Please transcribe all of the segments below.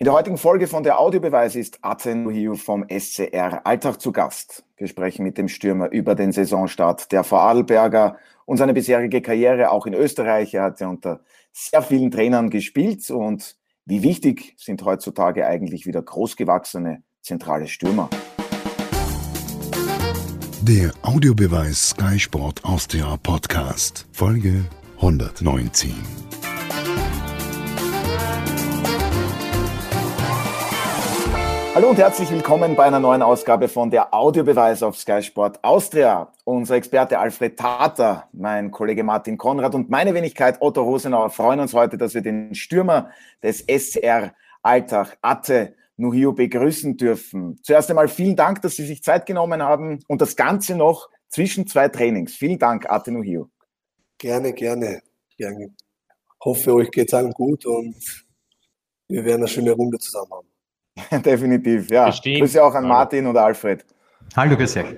In der heutigen Folge von der Audiobeweis ist Aten Nuhiu vom SCR Alltag zu Gast. Wir sprechen mit dem Stürmer über den Saisonstart der Vorarlberger und seine bisherige Karriere auch in Österreich. Er hat ja unter sehr vielen Trainern gespielt und wie wichtig sind heutzutage eigentlich wieder großgewachsene zentrale Stürmer? Der Audiobeweis Sky Sport Austria Podcast, Folge 119. Hallo und herzlich willkommen bei einer neuen Ausgabe von der Audiobeweis auf Sky Sport Austria. Unser Experte Alfred Tater, mein Kollege Martin Konrad und meine Wenigkeit Otto Rosenauer freuen uns heute, dass wir den Stürmer des SR Alltag, Atte Nuhio, begrüßen dürfen. Zuerst einmal vielen Dank, dass Sie sich Zeit genommen haben und das Ganze noch zwischen zwei Trainings. Vielen Dank, Atte Nuhio. Gerne, gerne, gerne. Hoffe, euch geht es allen gut und wir werden eine schöne Runde zusammen haben. Definitiv, ja. Bestimmt. Grüße auch an Martin und Alfred. Hallo, grüß euch.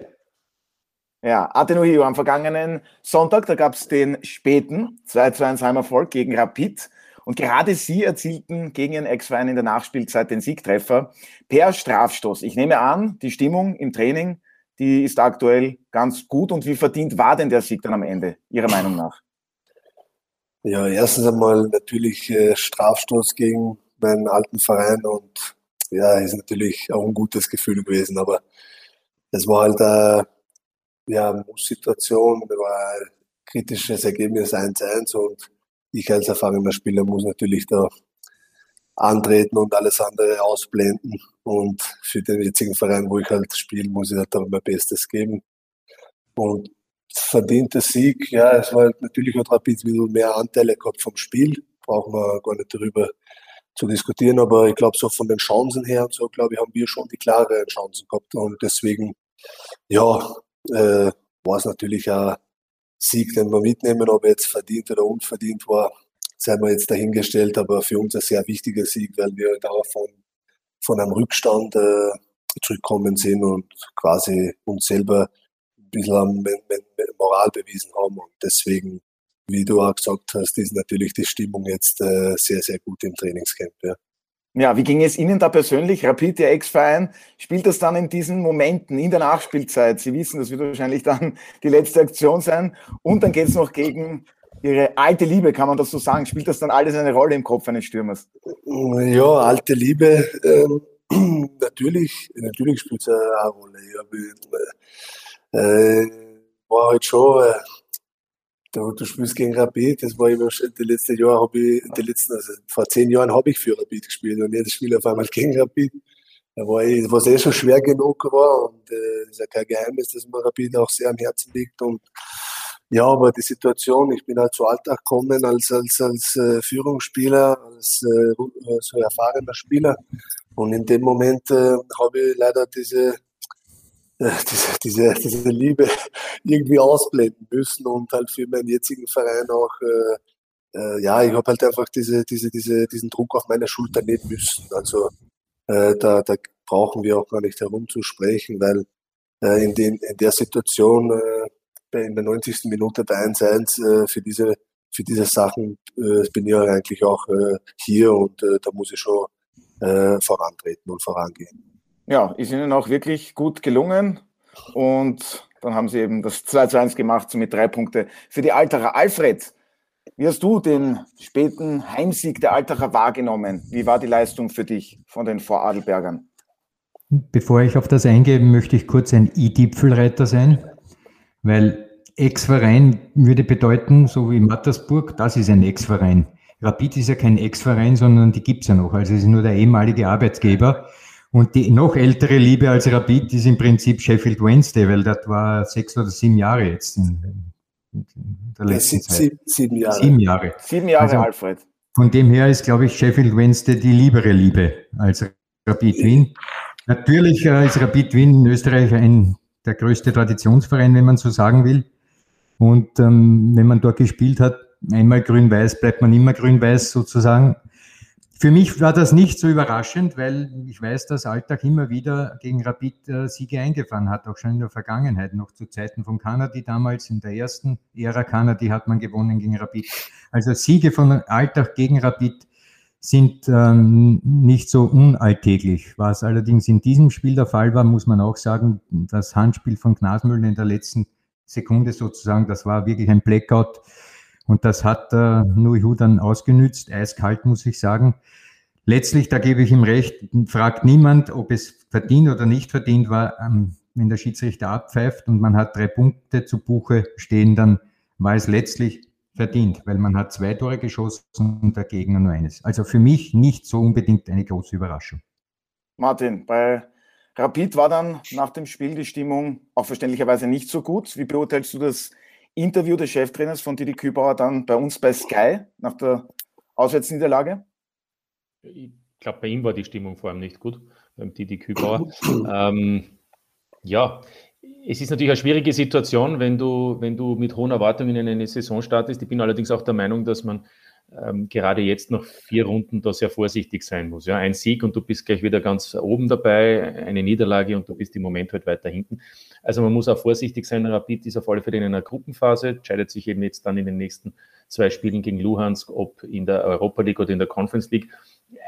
Ja, Atenuhio am vergangenen Sonntag, da gab es den späten 2-2 Heimerfolg gegen Rapid. Und gerade Sie erzielten gegen Ihren Ex-Verein in der Nachspielzeit den Siegtreffer per Strafstoß. Ich nehme an, die Stimmung im Training, die ist aktuell ganz gut. Und wie verdient war denn der Sieg dann am Ende, Ihrer Meinung nach? Ja, erstens einmal natürlich äh, Strafstoß gegen meinen alten Verein und ja, ist natürlich auch ein gutes Gefühl gewesen, aber es war halt eine ja, Muss-Situation, war ein kritisches Ergebnis 1-1 und ich als erfahrener Spieler muss natürlich da antreten und alles andere ausblenden. Und für den jetzigen Verein, wo ich halt spiele, muss ich halt mein Bestes geben. Und verdienter Sieg, ja, es war halt natürlich Rapid ein bisschen mehr Anteile gehabt vom Spiel, brauchen wir gar nicht darüber zu diskutieren. Aber ich glaube, so von den Chancen her und so, glaube ich, haben wir schon die klareren Chancen gehabt. Und deswegen, ja, äh, war es natürlich ein Sieg, den wir mitnehmen. Ob jetzt verdient oder unverdient war, sei wir jetzt dahingestellt. Aber für uns ein sehr wichtiger Sieg, weil wir da von, von einem Rückstand äh, zurückkommen sind und quasi uns selber ein bisschen Moral bewiesen haben. Und deswegen wie du auch gesagt hast, ist natürlich die Stimmung jetzt äh, sehr, sehr gut im Trainingscamp. Ja. Ja, wie ging es Ihnen da persönlich? Rapid, Ihr Ex-Verein, spielt das dann in diesen Momenten, in der Nachspielzeit? Sie wissen, das wird wahrscheinlich dann die letzte Aktion sein. Und dann geht es noch gegen Ihre alte Liebe, kann man das so sagen? Spielt das dann alles eine Rolle im Kopf eines Stürmers? Ja, alte Liebe, äh, natürlich, natürlich spielt es eine Rolle. Ich äh, war halt schon äh, du, du spielst gegen Rapid, das war immer schon, die letzten Jahre habe ich, die letzten, also vor zehn Jahren habe ich für Rapid gespielt und jedes Spiel auf einmal gegen Rapid. Da war ich, was eh schon schwer genug war und äh, ist ja kein Geheimnis, dass mir Rapid auch sehr am Herzen liegt und ja, aber die Situation, ich bin halt zu Alltag gekommen als, als, als äh, Führungsspieler, als äh, so erfahrener Spieler. Und in dem Moment äh, habe ich leider diese äh, diese, diese, diese Liebe irgendwie ausblenden müssen und halt für meinen jetzigen Verein auch, äh, äh, ja, ich habe halt einfach diese, diese, diese, diesen Druck auf meine Schulter nehmen müssen. Also äh, da, da brauchen wir auch gar nicht herumzusprechen, weil äh, in, den, in der Situation äh, in der 90. Minute bei 1-1 äh, für diese für diese Sachen äh, bin ich eigentlich auch äh, hier und äh, da muss ich schon äh, vorantreten und vorangehen ja, ist Ihnen auch wirklich gut gelungen. Und dann haben Sie eben das 2 zu 1 gemacht, so mit drei Punkte für die Alterer. Alfred, wie hast du den späten Heimsieg der Alterer wahrgenommen? Wie war die Leistung für dich von den Voradelbergern? Bevor ich auf das eingehe, möchte ich kurz ein I-Gipfelreiter sein, weil Ex-Verein würde bedeuten, so wie Mattersburg, das ist ein Ex-Verein. Rapid ist ja kein Ex-Verein, sondern die gibt es ja noch. Also es ist nur der ehemalige Arbeitgeber. Und die noch ältere Liebe als Rapid ist im Prinzip Sheffield Wednesday, weil das war sechs oder sieben Jahre jetzt in, in der letzten ja, Zeit. Sieben, Jahre. Sieben Jahre. Sieben Jahre, also, Alfred. Von dem her ist, glaube ich, Sheffield Wednesday die liebere Liebe als Rapid Wien. Natürlich äh, ist Rapid Wien in Österreich ein, der größte Traditionsverein, wenn man so sagen will. Und ähm, wenn man dort gespielt hat, einmal grün-weiß, bleibt man immer grün-weiß sozusagen. Für mich war das nicht so überraschend, weil ich weiß, dass Alltag immer wieder gegen Rapid äh, Siege eingefahren hat, auch schon in der Vergangenheit, noch zu Zeiten von Kanadi damals, in der ersten Ära Kanadi hat man gewonnen gegen Rapid. Also Siege von Alltag gegen Rapid sind ähm, nicht so unalltäglich. Was allerdings in diesem Spiel der Fall war, muss man auch sagen, das Handspiel von Gnasmüller in der letzten Sekunde sozusagen, das war wirklich ein Blackout. Und das hat äh, Nuihu dann ausgenützt, eiskalt muss ich sagen. Letztlich, da gebe ich ihm recht, fragt niemand, ob es verdient oder nicht verdient war, ähm, wenn der Schiedsrichter abpfeift und man hat drei Punkte zu Buche stehen, dann war es letztlich verdient, weil man hat zwei Tore geschossen und der Gegner nur eines. Also für mich nicht so unbedingt eine große Überraschung. Martin, bei Rapid war dann nach dem Spiel die Stimmung auch verständlicherweise nicht so gut. Wie beurteilst du das Interview des Cheftrainers von Didi Kübauer dann bei uns bei Sky nach der Auswärtsniederlage? Ich glaube, bei ihm war die Stimmung vor allem nicht gut, beim Didi Kübauer. ähm, ja, es ist natürlich eine schwierige Situation, wenn du, wenn du mit hohen Erwartungen in eine Saison startest. Ich bin allerdings auch der Meinung, dass man ähm, gerade jetzt noch vier Runden da sehr vorsichtig sein muss. Ja, ein Sieg und du bist gleich wieder ganz oben dabei, eine Niederlage und du bist im Moment halt weiter hinten. Also man muss auch vorsichtig sein. Rapid ist auf alle Fälle in einer Gruppenphase, entscheidet sich eben jetzt dann in den nächsten zwei Spielen gegen Luhansk, ob in der Europa League oder in der Conference League.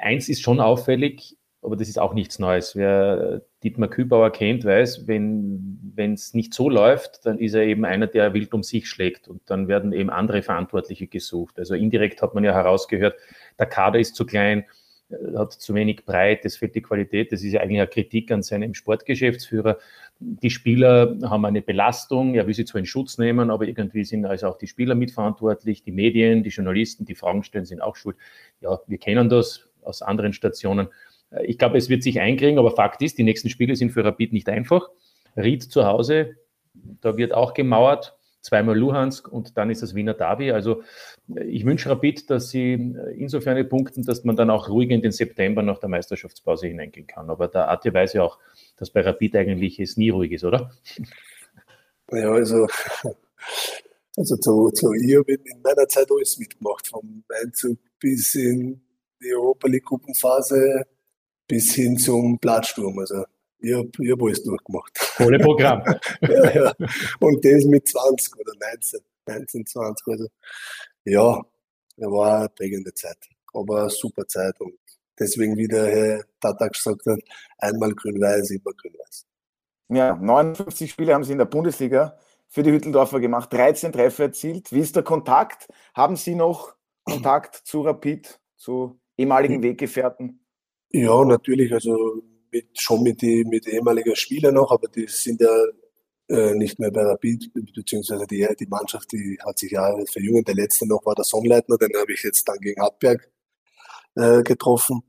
Eins ist schon auffällig, aber das ist auch nichts Neues. Wer Dietmar Kübauer kennt, weiß, wenn es nicht so läuft, dann ist er eben einer, der wild um sich schlägt und dann werden eben andere Verantwortliche gesucht. Also indirekt hat man ja herausgehört, der Kader ist zu klein, äh, hat zu wenig breit, es fehlt die Qualität. Das ist ja eigentlich eine Kritik an seinem Sportgeschäftsführer. Die Spieler haben eine Belastung, er will sie zwar in Schutz nehmen, aber irgendwie sind also auch die Spieler mitverantwortlich, die Medien, die Journalisten, die Fragen stellen, sind auch schuld. Ja, wir kennen das aus anderen Stationen. Äh, ich glaube, es wird sich einkriegen, aber Fakt ist, die nächsten Spiele sind für Rapid nicht einfach. Ried zu Hause, da wird auch gemauert, zweimal Luhansk und dann ist das Wiener Derby. Also äh, ich wünsche Rapid, dass sie äh, insofern punkten, dass man dann auch ruhig in den September nach der Meisterschaftspause hineingehen kann. Aber der Arte weiß ja auch, dass bei Rapid eigentlich es nie ruhig ist, oder? Ja, also, also zu, zu ich habe in meiner Zeit alles mitgemacht, vom Einzug bis in die Europa League Gruppenphase bis hin zum Platzsturm. Also ich habe hab alles durchgemacht. Volle Programm. ja, ja. Und das mit 20 oder 19, 19, 20. Also ja, das war eine prägende Zeit. Aber eine super Zeit und deswegen, wie der Herr Tata gesagt hat, einmal grün-weiß, immer grün-weiß. Ja, 59 Spiele haben Sie in der Bundesliga für die Hütteldorfer gemacht, 13 Treffer erzielt. Wie ist der Kontakt? Haben Sie noch Kontakt zu Rapid, zu ehemaligen Weggefährten? Ja, natürlich, also mit, schon mit den mit ehemaligen Spielern noch, aber die sind ja äh, nicht mehr bei Rapid, beziehungsweise die, die Mannschaft, die hat sich ja verjüngt. Der letzte noch war der Sonnleitner, den habe ich jetzt dann gegen Hartberg äh, getroffen.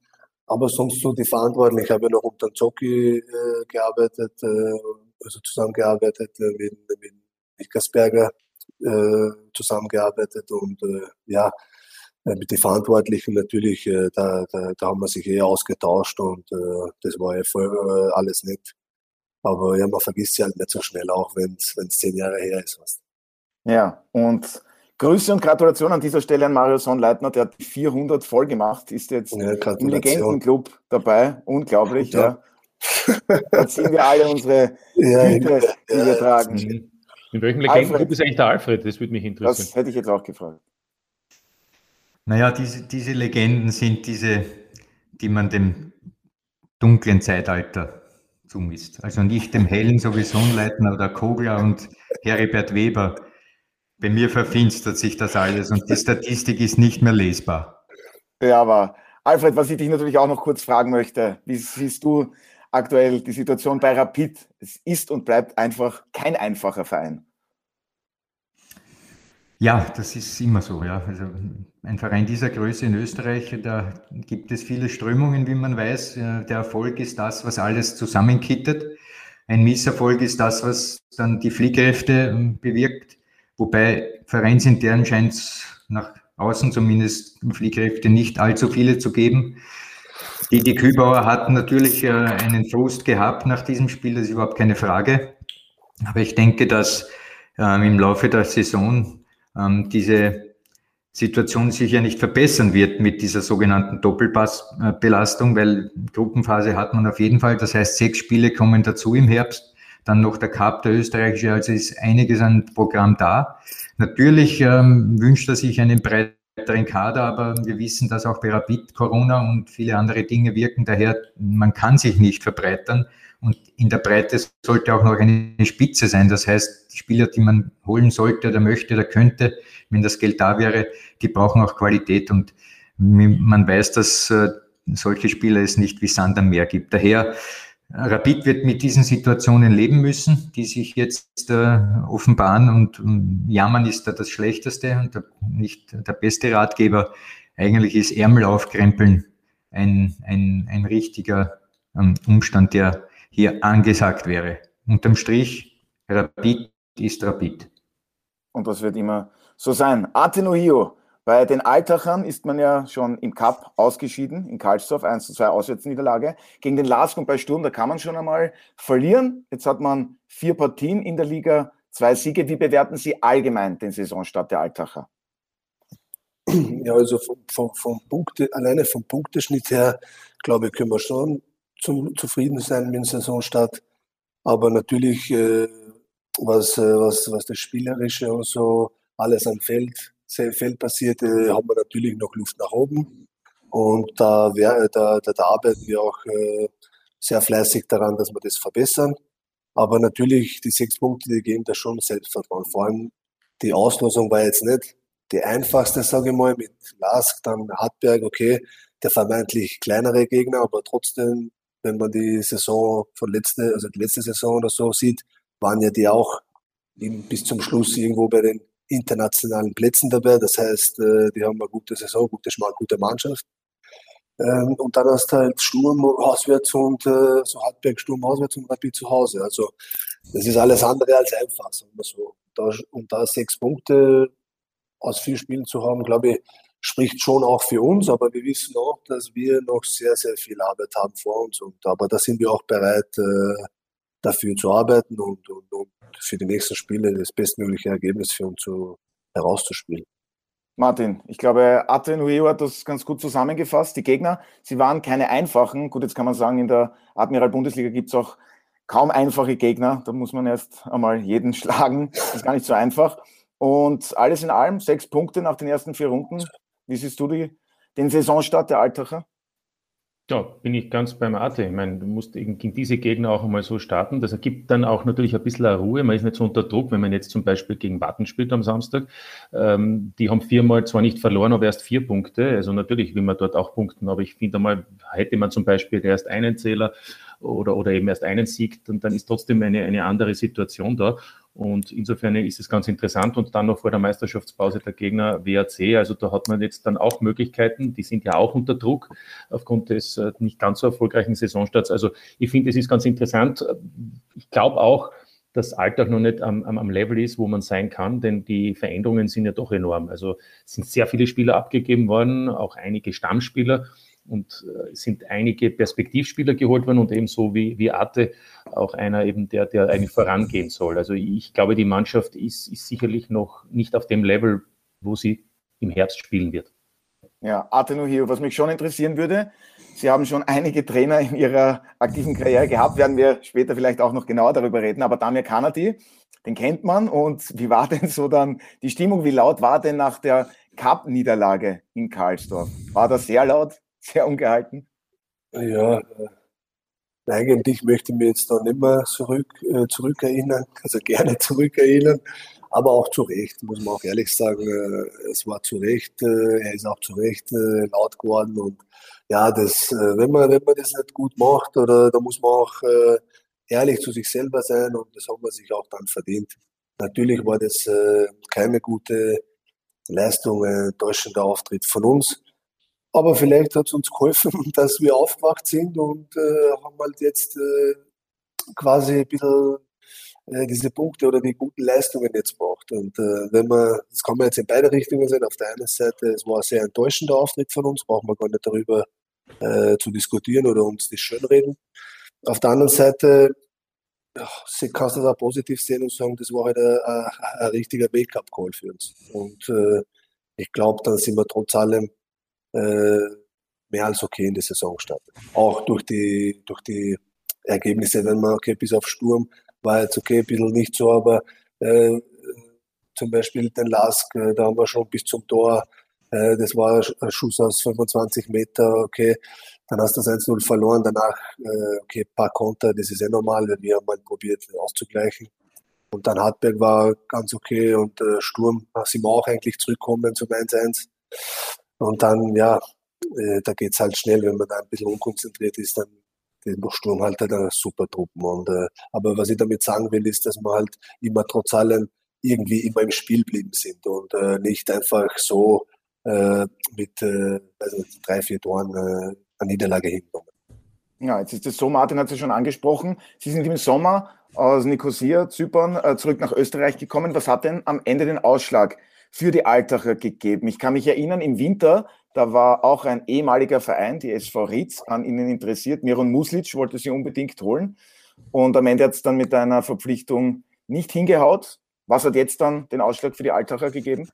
Aber sonst so die Verantwortlichen, ich habe ja noch unter Zocki äh, gearbeitet, äh, also zusammengearbeitet äh, mit, mit Nickersberger äh, zusammengearbeitet und äh, ja, mit den Verantwortlichen natürlich, äh, da, da, da haben wir sich eh ausgetauscht und äh, das war ja voll, äh, alles nett. Aber ja, man vergisst sie halt nicht so schnell, auch wenn es zehn Jahre her ist. Was. Ja, und Grüße und Gratulation an dieser Stelle an Mario Sonnleitner, der hat 400 voll gemacht, ist jetzt ja, im Legendenclub dabei. Unglaublich, ja. ja. da ziehen wir alle unsere ja, Hüte, die wir tragen. In welchem Legendenclub ist eigentlich der Alfred? Das würde mich interessieren. Das hätte ich jetzt auch gefragt. Naja, diese, diese Legenden sind diese, die man dem dunklen Zeitalter zumisst. Also nicht dem hellen, so wie Sonnleitner oder Kogler und Heribert Weber. Bei mir verfinstert sich das alles und die Statistik ist nicht mehr lesbar. Ja, aber Alfred, was ich dich natürlich auch noch kurz fragen möchte, wie siehst du aktuell die Situation bei Rapid? Es ist und bleibt einfach kein einfacher Verein. Ja, das ist immer so. Ja. Also ein Verein dieser Größe in Österreich, da gibt es viele Strömungen, wie man weiß. Der Erfolg ist das, was alles zusammenkittet. Ein Misserfolg ist das, was dann die Fliehkräfte ähm, bewirkt. Wobei vereinsintern scheint es nach außen zumindest Fliehkräfte nicht allzu viele zu geben. Die, die Kübauer hatten natürlich äh, einen Frust gehabt nach diesem Spiel, das ist überhaupt keine Frage. Aber ich denke, dass äh, im Laufe der Saison ähm, diese Situation sicher nicht verbessern wird mit dieser sogenannten Doppelpassbelastung, weil Gruppenphase hat man auf jeden Fall. Das heißt, sechs Spiele kommen dazu im Herbst. Dann noch der Cup, der österreichische, also ist einiges an Programm da. Natürlich ähm, wünscht er sich einen breiten breiteren Kader, aber wir wissen, dass auch bei Rapid Corona und viele andere Dinge wirken. Daher, man kann sich nicht verbreitern. Und in der Breite sollte auch noch eine Spitze sein. Das heißt, die Spieler, die man holen sollte oder möchte oder könnte, wenn das Geld da wäre, die brauchen auch Qualität. Und man weiß, dass äh, solche Spieler es nicht wie Sand am Meer gibt. Daher Rapid wird mit diesen Situationen leben müssen, die sich jetzt äh, offenbaren und um, jammern ist da das Schlechteste und der, nicht der beste Ratgeber. Eigentlich ist Ärmel aufkrempeln ein, ein, ein richtiger ähm, Umstand, der hier angesagt wäre. Unterm Strich, Rapid ist Rapid. Und das wird immer so sein. Atenohio, bei den Altachern ist man ja schon im Cup ausgeschieden, in Karlsdorf, 1 zu 2 Auswärtsniederlage. Gegen den Lask und bei Sturm, da kann man schon einmal verlieren. Jetzt hat man vier Partien in der Liga, zwei Siege. Wie bewerten Sie allgemein den Saisonstart der Altacher? Ja, also vom, vom, vom Punkte, alleine vom Punkteschnitt her, glaube ich, können wir schon zum, zufrieden sein mit dem Saisonstart. Aber natürlich, äh, was, äh, was, was das Spielerische und so alles am Feld Feld passiert, äh, haben wir natürlich noch Luft nach oben. Und da, wär, da, da, da arbeiten wir auch äh, sehr fleißig daran, dass wir das verbessern. Aber natürlich, die sechs Punkte, die geben da schon Selbstvertrauen. Vor allem die Auslosung war jetzt nicht die einfachste, sage ich mal, mit Lask, dann Hartberg, okay, der vermeintlich kleinere Gegner, aber trotzdem, wenn man die Saison von letzte, also die letzte Saison oder so sieht, waren ja die auch bis zum Schluss irgendwo bei den internationalen Plätzen dabei. Das heißt, äh, die haben eine gute Saison, gute, gute Mannschaft. Ähm, und dann hast du halt Sturm auswärts und äh, so Hartberg Sturm auswärts und Rapid zu Hause. Also das ist alles andere als einfach, sagen wir so. und da sechs Punkte aus vier Spielen zu haben, glaube ich, spricht schon auch für uns, aber wir wissen auch, dass wir noch sehr, sehr viel Arbeit haben vor uns. Und aber da sind wir auch bereit, äh, dafür zu arbeiten und, und, und für die nächsten Spiele das bestmögliche Ergebnis für uns zu, herauszuspielen. Martin, ich glaube, Atenueo hat das ganz gut zusammengefasst. Die Gegner, sie waren keine einfachen. Gut, jetzt kann man sagen, in der Admiral-Bundesliga gibt es auch kaum einfache Gegner. Da muss man erst einmal jeden schlagen. Das ist gar nicht so einfach. Und alles in allem, sechs Punkte nach den ersten vier Runden. Wie siehst du die, den Saisonstart der Altacher? Ja, bin ich ganz beim Arte. Ich meine, du musst gegen diese Gegner auch einmal so starten. Das ergibt dann auch natürlich ein bisschen Ruhe. Man ist nicht so unter Druck, wenn man jetzt zum Beispiel gegen Watten spielt am Samstag. Ähm, die haben viermal zwar nicht verloren, aber erst vier Punkte. Also natürlich will man dort auch punkten. Aber ich finde einmal, hätte man zum Beispiel erst einen Zähler oder, oder eben erst einen Sieg, dann, dann ist trotzdem eine, eine andere Situation da. Und insofern ist es ganz interessant. Und dann noch vor der Meisterschaftspause der Gegner WAC. Also da hat man jetzt dann auch Möglichkeiten. Die sind ja auch unter Druck aufgrund des äh, nicht ganz so erfolgreichen Saisonstarts. Also ich finde, es ist ganz interessant. Ich glaube auch, dass Alltag noch nicht am, am, am, Level ist, wo man sein kann, denn die Veränderungen sind ja doch enorm. Also sind sehr viele Spieler abgegeben worden, auch einige Stammspieler und äh, sind einige Perspektivspieler geholt worden und ebenso wie, wie Arte auch einer eben, der, der eigentlich vorangehen soll. Also ich glaube, die Mannschaft ist, ist sicherlich noch nicht auf dem Level, wo sie im Herbst spielen wird. Ja, Arte Nuhio, was mich schon interessieren würde, Sie haben schon einige Trainer in Ihrer aktiven Karriere gehabt, werden wir später vielleicht auch noch genauer darüber reden, aber Damir Kanadi, den kennt man und wie war denn so dann die Stimmung, wie laut war denn nach der Cup-Niederlage in Karlsdorf? War das sehr laut? Sehr ungehalten? Ja, äh, eigentlich möchte ich mich jetzt da nicht mehr zurück, äh, zurückerinnern, also gerne zurückerinnern, aber auch zu Recht, muss man auch ehrlich sagen. Äh, es war zu Recht, äh, er ist auch zu Recht äh, laut geworden und ja, das, äh, wenn, man, wenn man das nicht gut macht, oder da muss man auch ehrlich zu sich selber sein und das haben wir sich auch dann verdient. Natürlich war das keine gute Leistung, ein täuschender Auftritt von uns. Aber vielleicht hat es uns geholfen, dass wir aufgewacht sind und äh, haben halt jetzt äh, quasi ein bisschen äh, diese Punkte oder die guten Leistungen jetzt braucht. Und äh, wenn man, das kann man jetzt in beide Richtungen sehen. Auf der einen Seite, es war ein sehr enttäuschender Auftritt von uns, brauchen wir gar nicht darüber äh, zu diskutieren oder uns das schönreden. Auf der anderen Seite ja, kannst du das auch positiv sehen und sagen, das war halt ein, ein, ein richtiger Wake-up-Call für uns. Und ich glaube, dann sind wir trotz allem mehr als okay in die Saison gestartet. Auch durch die, durch die Ergebnisse, wenn man, okay, bis auf Sturm war jetzt okay, ein bisschen nicht so, aber äh, zum Beispiel den Lask, äh, da haben wir schon bis zum Tor Äh, das war ein Schuss aus 25 Meter, okay. Dann hast du das 1-0 verloren, danach, äh, okay, paar Konter, das ist eh normal, wir haben mal probiert auszugleichen. Und dann Hartberg war ganz okay und äh, Sturm sind wir auch eigentlich zurückkommen zum 1-1. Und dann, ja, äh, da geht's halt schnell, wenn man da ein bisschen unkonzentriert ist, dann den Sturm halt eine super Truppen. Und, äh, aber was ich damit sagen will, ist, dass wir halt immer trotz allem irgendwie immer im Spiel blieben sind und äh, nicht einfach so äh, mit äh, also drei, vier Toren äh, eine Niederlage hinkommen. Ja, jetzt ist es so, Martin hat es ja schon angesprochen. Sie sind im Sommer aus Nicosia, Zypern, äh, zurück nach Österreich gekommen. Was hat denn am Ende den Ausschlag für die Altacher gegeben? Ich kann mich erinnern, im Winter, da war auch ein ehemaliger Verein, die SV Ritz, an ihnen interessiert. Miron Muslic wollte sie unbedingt holen. Und am Ende hat es dann mit einer Verpflichtung nicht hingehaut. Was hat jetzt dann den Ausschlag für die Altacher gegeben?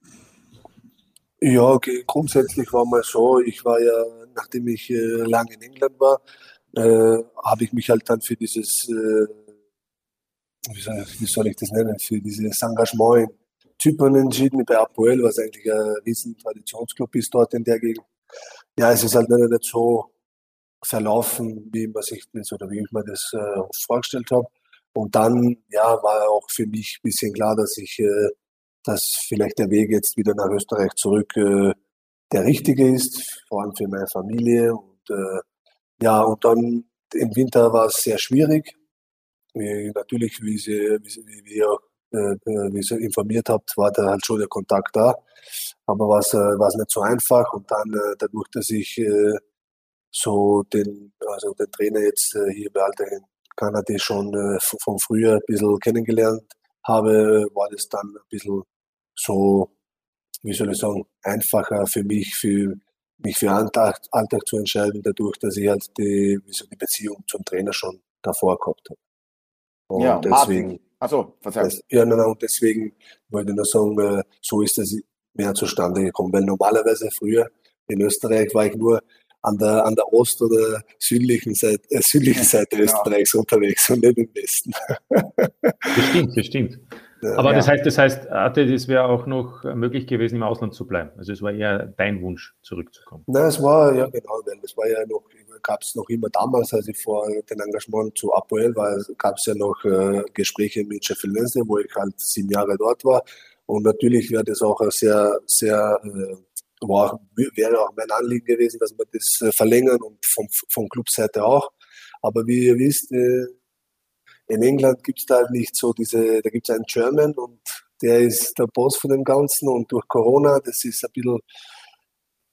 Ja, grundsätzlich war mal so, ich war ja, nachdem ich äh, lange in England war, äh, habe ich mich halt dann für dieses, äh, wie, soll, wie, soll, ich das nennen, für dieses Engagement Zypern entschieden, bei Apoel, was eigentlich ein riesen Traditionsclub ist dort in der Gegend. Ja, es ist halt nicht so verlaufen, wie man sich das oder wie ich mir das äh, vorgestellt habe. Und dann, ja, war auch für mich ein bisschen klar, dass ich, äh, dass vielleicht der Weg jetzt wieder nach Österreich zurück äh, der richtige ist, vor allem für meine Familie. Und äh, ja, und dann im Winter war es sehr schwierig. Wie, natürlich, wie, sie, wie, wie, ihr, äh, wie ihr informiert habt, war da halt schon der Kontakt da. Aber war es äh, nicht so einfach. Und dann äh, dadurch, dass ich äh, so den, also den Trainer jetzt äh, hier bei Alter in Kanada schon äh, von früher ein bisschen kennengelernt habe, war das dann ein bisschen so, wie soll ich sagen, einfacher für mich, für mich für Alltag, Alltag zu entscheiden, dadurch, dass ich halt die, wie so die Beziehung zum Trainer schon davor gehabt habe. Und ja, deswegen, also, das, ja, nein, und deswegen wollte ich nur sagen, äh, so ist das mehr zustande gekommen, weil normalerweise früher in Österreich war ich nur an der, an der Ost- oder südlichen Seite, äh, südlichen Seite ja. Österreichs unterwegs und nicht im Westen. Das stimmt, das stimmt. Aber ja. das heißt, das heißt, Arte, das wäre auch noch möglich gewesen, im Ausland zu bleiben. Also es war eher dein Wunsch, zurückzukommen. Nein, es war ja genau, weil es war ja noch, gab es noch immer damals, als ich vor dem Engagement zu Apoel war, gab es ja noch äh, Gespräche mit Sheffield Wednesday, wo ich halt sieben Jahre dort war. Und natürlich wäre das auch sehr, sehr äh, war, wäre auch mein Anliegen gewesen, dass wir das äh, verlängern und vom, vom Clubseite auch. Aber wie ihr wisst, äh, in England gibt es da halt nicht so diese, da gibt es einen German und der ist der Boss von dem Ganzen und durch Corona, das ist ein bisschen,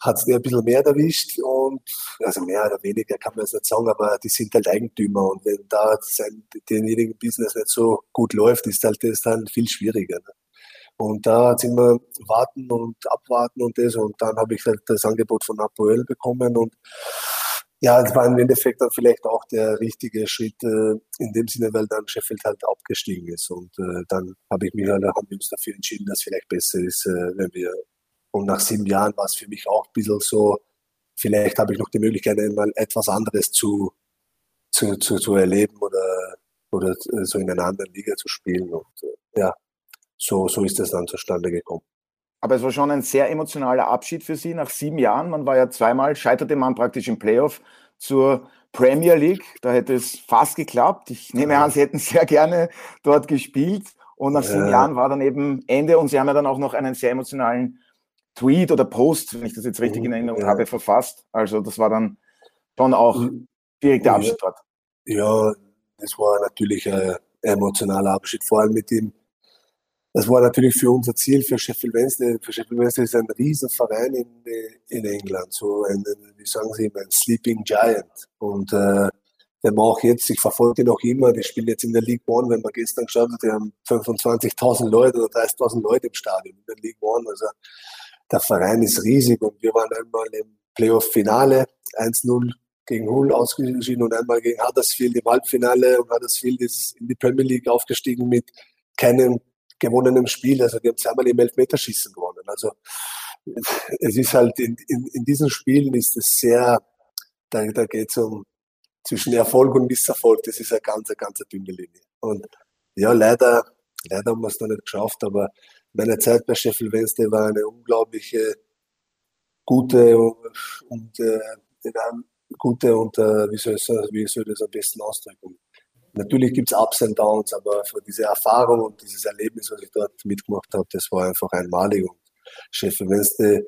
hat es ein bisschen mehr erwischt und, also mehr oder weniger kann man es nicht sagen, aber die sind halt Eigentümer und wenn da sein, denjenigen Business nicht so gut läuft, ist halt das dann viel schwieriger. Ne? Und da sind wir warten und abwarten und das. Und dann habe ich halt das Angebot von Apoel bekommen. Und ja, es war im Endeffekt dann vielleicht auch der richtige Schritt äh, in dem Sinne, weil dann Sheffield halt abgestiegen ist. Und äh, dann habe ich mich, halt, haben wir uns dafür entschieden, dass vielleicht besser ist, äh, wenn wir, und nach sieben Jahren war es für mich auch ein bisschen so, vielleicht habe ich noch die Möglichkeit, einmal etwas anderes zu, zu, zu, zu erleben oder, oder äh, so in einer anderen Liga zu spielen. Und äh, ja, so, so ist es dann zustande gekommen. Aber es war schon ein sehr emotionaler Abschied für Sie nach sieben Jahren. Man war ja zweimal, scheiterte man praktisch im Playoff zur Premier League. Da hätte es fast geklappt. Ich nehme an, Sie hätten sehr gerne dort gespielt. Und nach sieben Jahren war dann eben Ende. Und Sie haben ja dann auch noch einen sehr emotionalen Tweet oder Post, wenn ich das jetzt richtig in Erinnerung ja. habe, verfasst. Also das war dann schon auch direkt der Abschied dort. Ja, das war natürlich ein emotionaler Abschied, vor allem mit dem das war natürlich für unser Ziel, für Sheffield Wednesday. Für Sheffield Wednesday ist ein Riesenverein in, in England, so ein, wie sagen Sie, ein Sleeping Giant. Und äh, man auch jetzt, ich verfolge noch immer, die spielen jetzt in der League One, wenn man gestern geschaut hat, die haben 25.000 Leute oder 30.000 Leute im Stadion in der League One. Also der Verein ist riesig und wir waren einmal im Playoff-Finale 1-0 gegen Hull ausgeschieden und einmal gegen Huddersfield im Halbfinale und Huddersfield ist in die Premier League aufgestiegen mit keinem gewonnenen Spiel. Also die haben zweimal im Elfmeterschießen gewonnen. Also es ist halt in, in, in diesen Spielen ist es sehr, da, da geht es um zwischen Erfolg und Misserfolg. Das ist eine ganz, eine ganz dünne Linie. Und ja, leider, leider haben wir es noch nicht geschafft, aber meine Zeit bei Sheffield Wednesday war eine unglaubliche gute und äh, gute und äh, wie, soll ich, wie soll ich das am besten ausdrücken? Natürlich gibt es Ups und Downs, aber für diese Erfahrung und dieses Erlebnis, was ich dort mitgemacht habe, das war einfach einmalig. Und Sheffield Wednesday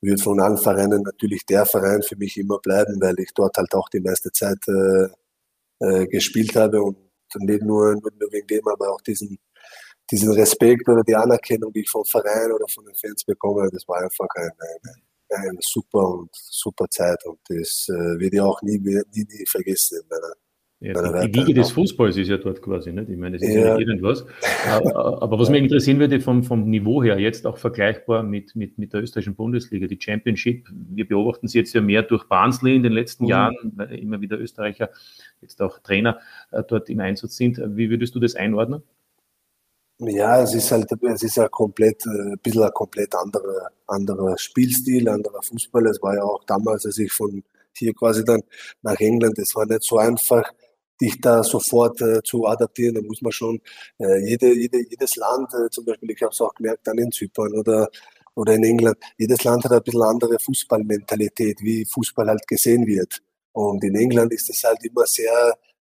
wird von allen Vereinen natürlich der Verein für mich immer bleiben, weil ich dort halt auch die meiste Zeit äh, äh, gespielt habe und nicht nur, nicht nur wegen dem, aber auch diesen, diesen Respekt oder die Anerkennung, die ich vom Verein oder von den Fans bekomme, das war einfach eine, eine, eine super und super Zeit und das äh, werde ich auch nie, nie, nie vergessen in meiner ja, die Wiege des Fußballs ist ja dort quasi, nicht? Ich meine, das ist ja, ja nicht irgendwas. Aber was mich interessieren würde vom, vom Niveau her, jetzt auch vergleichbar mit, mit, mit der österreichischen Bundesliga, die Championship, wir beobachten sie jetzt ja mehr durch Barnsley in den letzten mhm. Jahren, weil immer wieder Österreicher, jetzt auch Trainer äh, dort im Einsatz sind. Wie würdest du das einordnen? Ja, es ist halt, es ist ein komplett, äh, ein bisschen ein komplett anderer, anderer Spielstil, anderer Fußball. Es war ja auch damals, als ich von hier quasi dann nach England, es war nicht so einfach, dich da sofort äh, zu adaptieren. Da muss man schon äh, jede, jede, jedes Land, äh, zum Beispiel, ich habe es auch gemerkt, dann in Zypern oder, oder in England, jedes Land hat ein bisschen andere Fußballmentalität, wie Fußball halt gesehen wird. Und in England ist es halt immer sehr,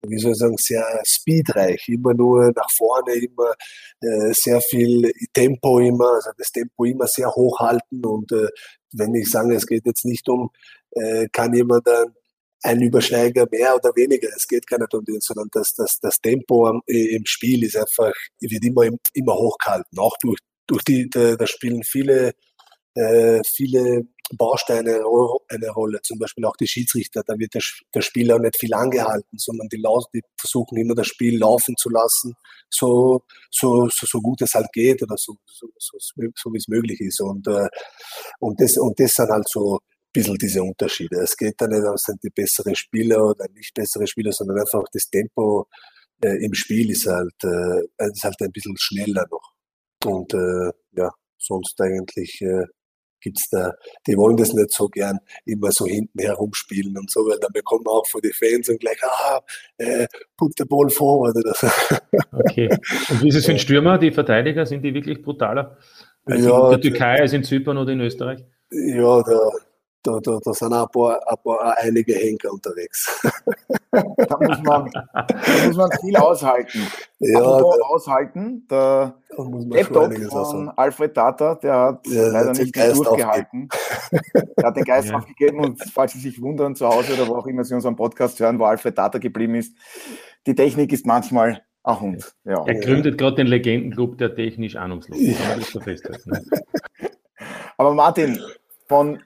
wie soll ich sagen, sehr speedreich, immer nur nach vorne, immer äh, sehr viel Tempo immer, also das Tempo immer sehr hoch halten und äh, wenn ich sage, es geht jetzt nicht um, äh, kann jemand dann ein Übersteiger mehr oder weniger. Es geht gar nicht um den, sondern das, das, das Tempo im Spiel ist einfach, wird immer, immer hochgehalten. Auch durch, durch die, da, da spielen viele, äh, viele Bausteine eine Rolle. Zum Beispiel auch die Schiedsrichter. Da wird der, der Spieler nicht viel angehalten, sondern die, die versuchen immer das Spiel laufen zu lassen, so, so, so, so gut es halt geht oder so, so, so, so wie es möglich ist. Und, äh, und, das, und das sind halt so, bisschen diese Unterschiede. Es geht da nicht um sind die besseren Spieler oder nicht bessere Spieler, sondern einfach das Tempo äh, im Spiel ist halt, äh, ist halt ein bisschen schneller noch. Und äh, ja, sonst eigentlich äh, gibt's da, die wollen das nicht so gern immer so hinten herumspielen und so, weil dann bekommen auch von den Fans und gleich, ah, äh, put the ball forward oder so. Okay. Und wie ist es für den Stürmer? Die Verteidiger, sind die wirklich brutaler? Als ja, in der Türkei, als in Zypern oder in Österreich? Ja, da, da, da, da sind auch ein paar, ein paar einige Henker unterwegs. da, muss man, da muss man viel aushalten. Ja, da, aushalten. Der Laptop von Alfred Tata, der hat ja, leider nicht durchgehalten. er hat den Geist ja. aufgegeben und falls Sie sich wundern, zu Hause oder wo auch immer Sie unseren Podcast hören, wo Alfred Tata geblieben ist, die Technik ist manchmal ein Hund. Ja. Er gründet gerade den Legendenclub der technisch ahnungslos. Festhalten. Ne? Aber Martin, von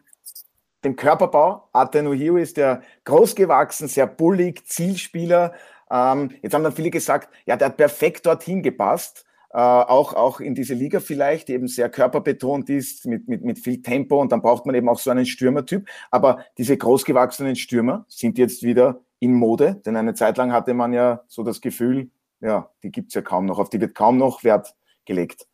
dem Körperbau. Atenuhio ist der großgewachsen, sehr bullig, Zielspieler. Ähm, jetzt haben dann viele gesagt, ja, der hat perfekt dorthin gepasst. Äh, auch, auch in diese Liga vielleicht, die eben sehr körperbetont ist, mit, mit, mit viel Tempo und dann braucht man eben auch so einen Stürmertyp. Aber diese großgewachsenen Stürmer sind jetzt wieder in Mode, denn eine Zeit lang hatte man ja so das Gefühl, ja, die gibt's ja kaum noch, auf die wird kaum noch Wert gelegt.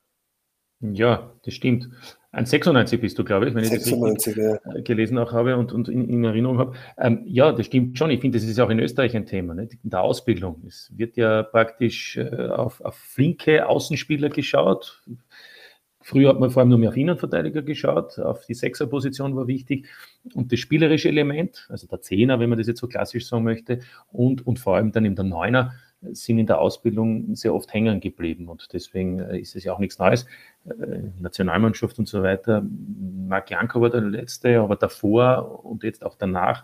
Ja, das stimmt. Ein 96 bist du, glaube ich, wenn ich 96, das ja. gelesen auch habe und, und in, in Erinnerung habe. Ähm, ja, das stimmt schon. Ich finde, das ist auch in Österreich ein Thema, nicht? in der Ausbildung. Es wird ja praktisch äh, auf, auf flinke Außenspieler geschaut. Früher hat man vor allem nur mehr auf Innenverteidiger geschaut, auf die Sechserposition war wichtig und das spielerische Element, also der Zehner, wenn man das jetzt so klassisch sagen möchte, und, und vor allem dann eben der Neuner, sind in der Ausbildung sehr oft hängen geblieben und deswegen äh, ist es ja auch nichts Neues. Äh, Nationalmannschaft und so weiter. Marc Janko war der Letzte, aber davor und jetzt auch danach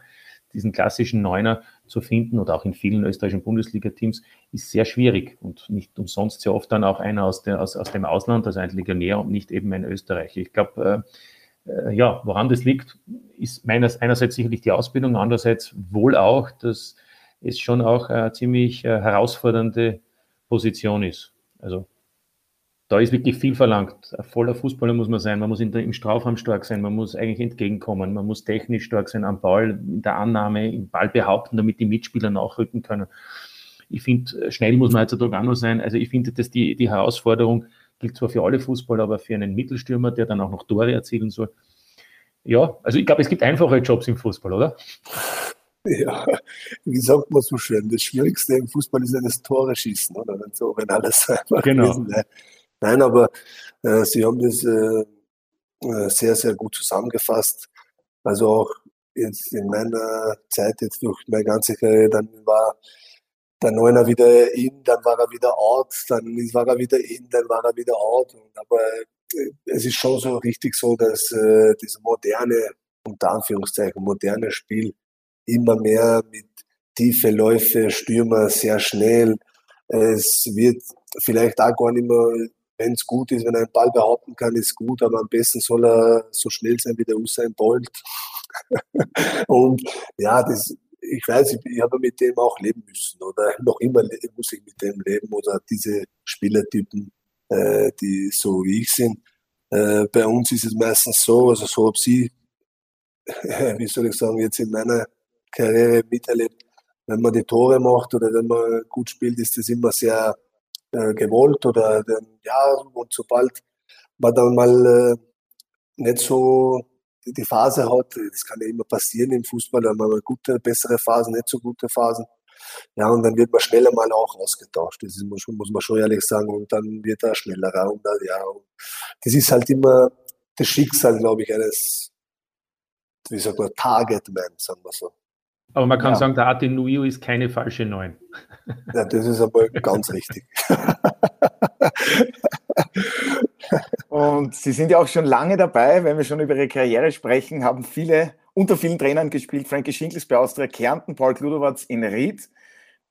diesen klassischen Neuner zu finden oder auch in vielen österreichischen Bundesliga-Teams ist sehr schwierig und nicht umsonst sehr oft dann auch einer aus, der, aus, aus dem Ausland, also ein Legionär und nicht eben ein Österreicher. Ich glaube, äh, äh, ja, woran das liegt, ist meines, einerseits sicherlich die Ausbildung, andererseits wohl auch, dass es schon auch eine ziemlich äh, herausfordernde Position ist. Also da ist wirklich viel verlangt. Ein voller Fußballer muss man sein, man muss in der, im Strafraum stark sein, man muss eigentlich entgegenkommen, man muss technisch stark sein am Ball, in der Annahme, im Ball behaupten, damit die Mitspieler nachrücken können. Ich finde, äh, schnell muss man heutzutage auch noch sein. Also ich finde, dass die, die Herausforderung gilt zwar für alle Fußballer, aber für einen Mittelstürmer, der dann auch noch Tore erzielen soll. Ja, also ich glaube, es gibt einfache Jobs im Fußball, oder? Ja, wie sagt man so schön, das Schwierigste im Fußball ist ja das Tore schießen, oder? Wenn, so, wenn alles einfach genau. gewesen wäre. Nein, aber äh, Sie haben das äh, äh, sehr, sehr gut zusammengefasst. Also auch jetzt in meiner Zeit, jetzt durch meine ganze Karriere, dann war der Neuner wieder in, dann war er wieder out, dann war er wieder in, dann war er wieder out. aber äh, es ist schon so richtig so, dass äh, dieses moderne, unter Anführungszeichen, moderne Spiel immer mehr mit tiefe Läufe, Stürmer sehr schnell. Es wird vielleicht auch gar nicht mehr, wenn es gut ist, wenn einen Ball behaupten kann, ist gut, aber am besten soll er so schnell sein wie der Usain Bolt. und ja, das, ich weiß, ich, ich habe mit dem auch leben müssen oder noch immer muss ich mit dem leben oder diese Spielertypen, äh, die so wie ich sind. Äh, bei uns ist es meistens so, also so habe sie, wie soll ich sagen, jetzt in meiner Karriere miterlebt, wenn man die Tore macht oder wenn man gut spielt, ist das immer sehr äh, gewollt oder dann, ja, und sobald man dann mal äh, nicht so die Phase hat, das kann ja immer passieren im Fußball, dann mal gute, bessere Phasen, nicht so gute Phasen. Ja, und dann wird man schneller mal auch ausgetauscht. Das ist, muss, man schon ehrlich sagen. Und dann wird er schneller. Und ja, und das ist halt immer das Schicksal, glaube ich, eines, wie sagt man, Target-Man, sagen wir so. Aber man kann ja. sagen, der Atin Nuio ist keine falsche Neun. Ja, das ist aber ganz richtig. Und Sie sind ja auch schon lange dabei, wenn wir schon über Ihre Karriere sprechen, haben viele, unter vielen Trainern gespielt. Frankie Schinkels bei Austria Kärnten, Paul Kludowatz in Ried,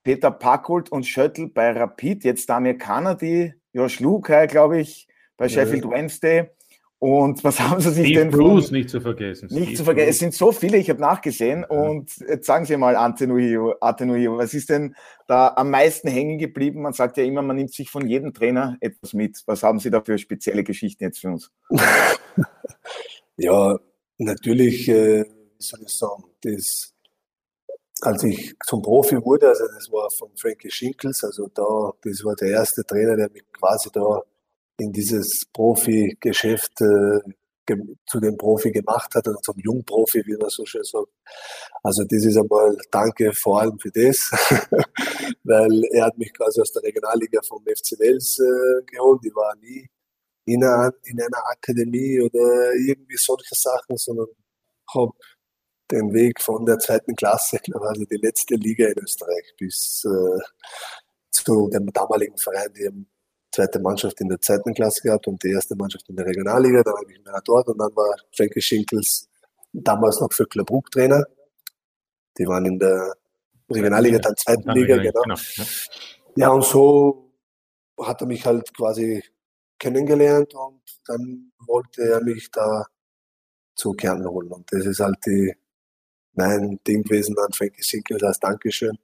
Peter Packold und Schöttl bei Rapid, jetzt Damir Kanadi, Josh Lukai, glaube ich, bei Sheffield ja. Wednesday. Und was haben Sie sich Steve denn Bruce von, nicht zu vergessen. Nicht Steve zu vergessen. Bruce. Es sind so viele, ich habe nachgesehen. Ja. Und jetzt sagen Sie mal, Antenuhio, Antenuhio, was ist denn da am meisten hängen geblieben? Man sagt ja immer, man nimmt sich von jedem Trainer etwas mit. Was haben Sie da für spezielle Geschichten jetzt für uns? ja, natürlich, äh, wie soll ich sagen, das, als ich zum Profi wurde, also das war von Frankie Schinkels, also da, das war der erste Trainer, der mich quasi da in dieses Profi-Geschäft äh, zu dem Profi gemacht hat, oder zum Jungprofi, wie man so schön sagt. Also das ist einmal Danke vor allem für das, weil er hat mich quasi aus der Regionalliga vom FC Wels äh, geholt. Ich war nie in einer, in einer Akademie oder irgendwie solche Sachen, sondern habe den Weg von der zweiten Klasse, quasi die letzte Liga in Österreich, bis äh, zu dem damaligen Verein, die zweite Mannschaft in der zweiten Klasse gehabt und die erste Mannschaft in der Regionalliga. Dann habe ich mir dort und dann war Frankie Schinkels damals noch für Club Trainer. Die waren in der Regionalliga, dann zweiten Liga, genau. genau. Ja, und so hat er mich halt quasi kennengelernt und dann wollte er mich da zu Kärnten holen. Und das ist halt die, mein Ding gewesen an Frankie Schinkels als Dankeschön.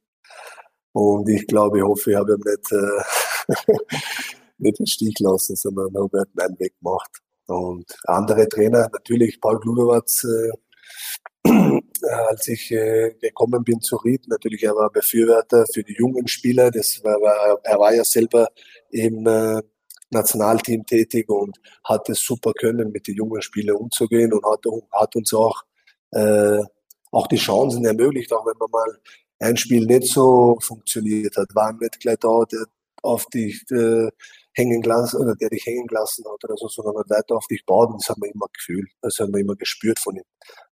Und ich glaube, ich hoffe, ich habe ihm nicht äh, nicht den Stich lassen, sondern habe halt meinen Weg gemacht. Und andere Trainer, natürlich Paul Gludowatz, äh, als ich äh, gekommen bin zu Ried, natürlich er war Befürworter für die jungen Spieler. Das war, war, er war ja selber im äh, Nationalteam tätig und hat es super können, mit den jungen Spielern umzugehen und hat, hat uns auch, äh, auch die Chancen ermöglicht, auch wenn man mal ein Spiel nicht so funktioniert hat, waren nicht gleich da, der auf dich äh, hängen gelassen oder der dich hängen gelassen hat oder so, sondern hat weiter auf dich baut und das hat man immer gefühlt, das hat man immer gespürt von ihm.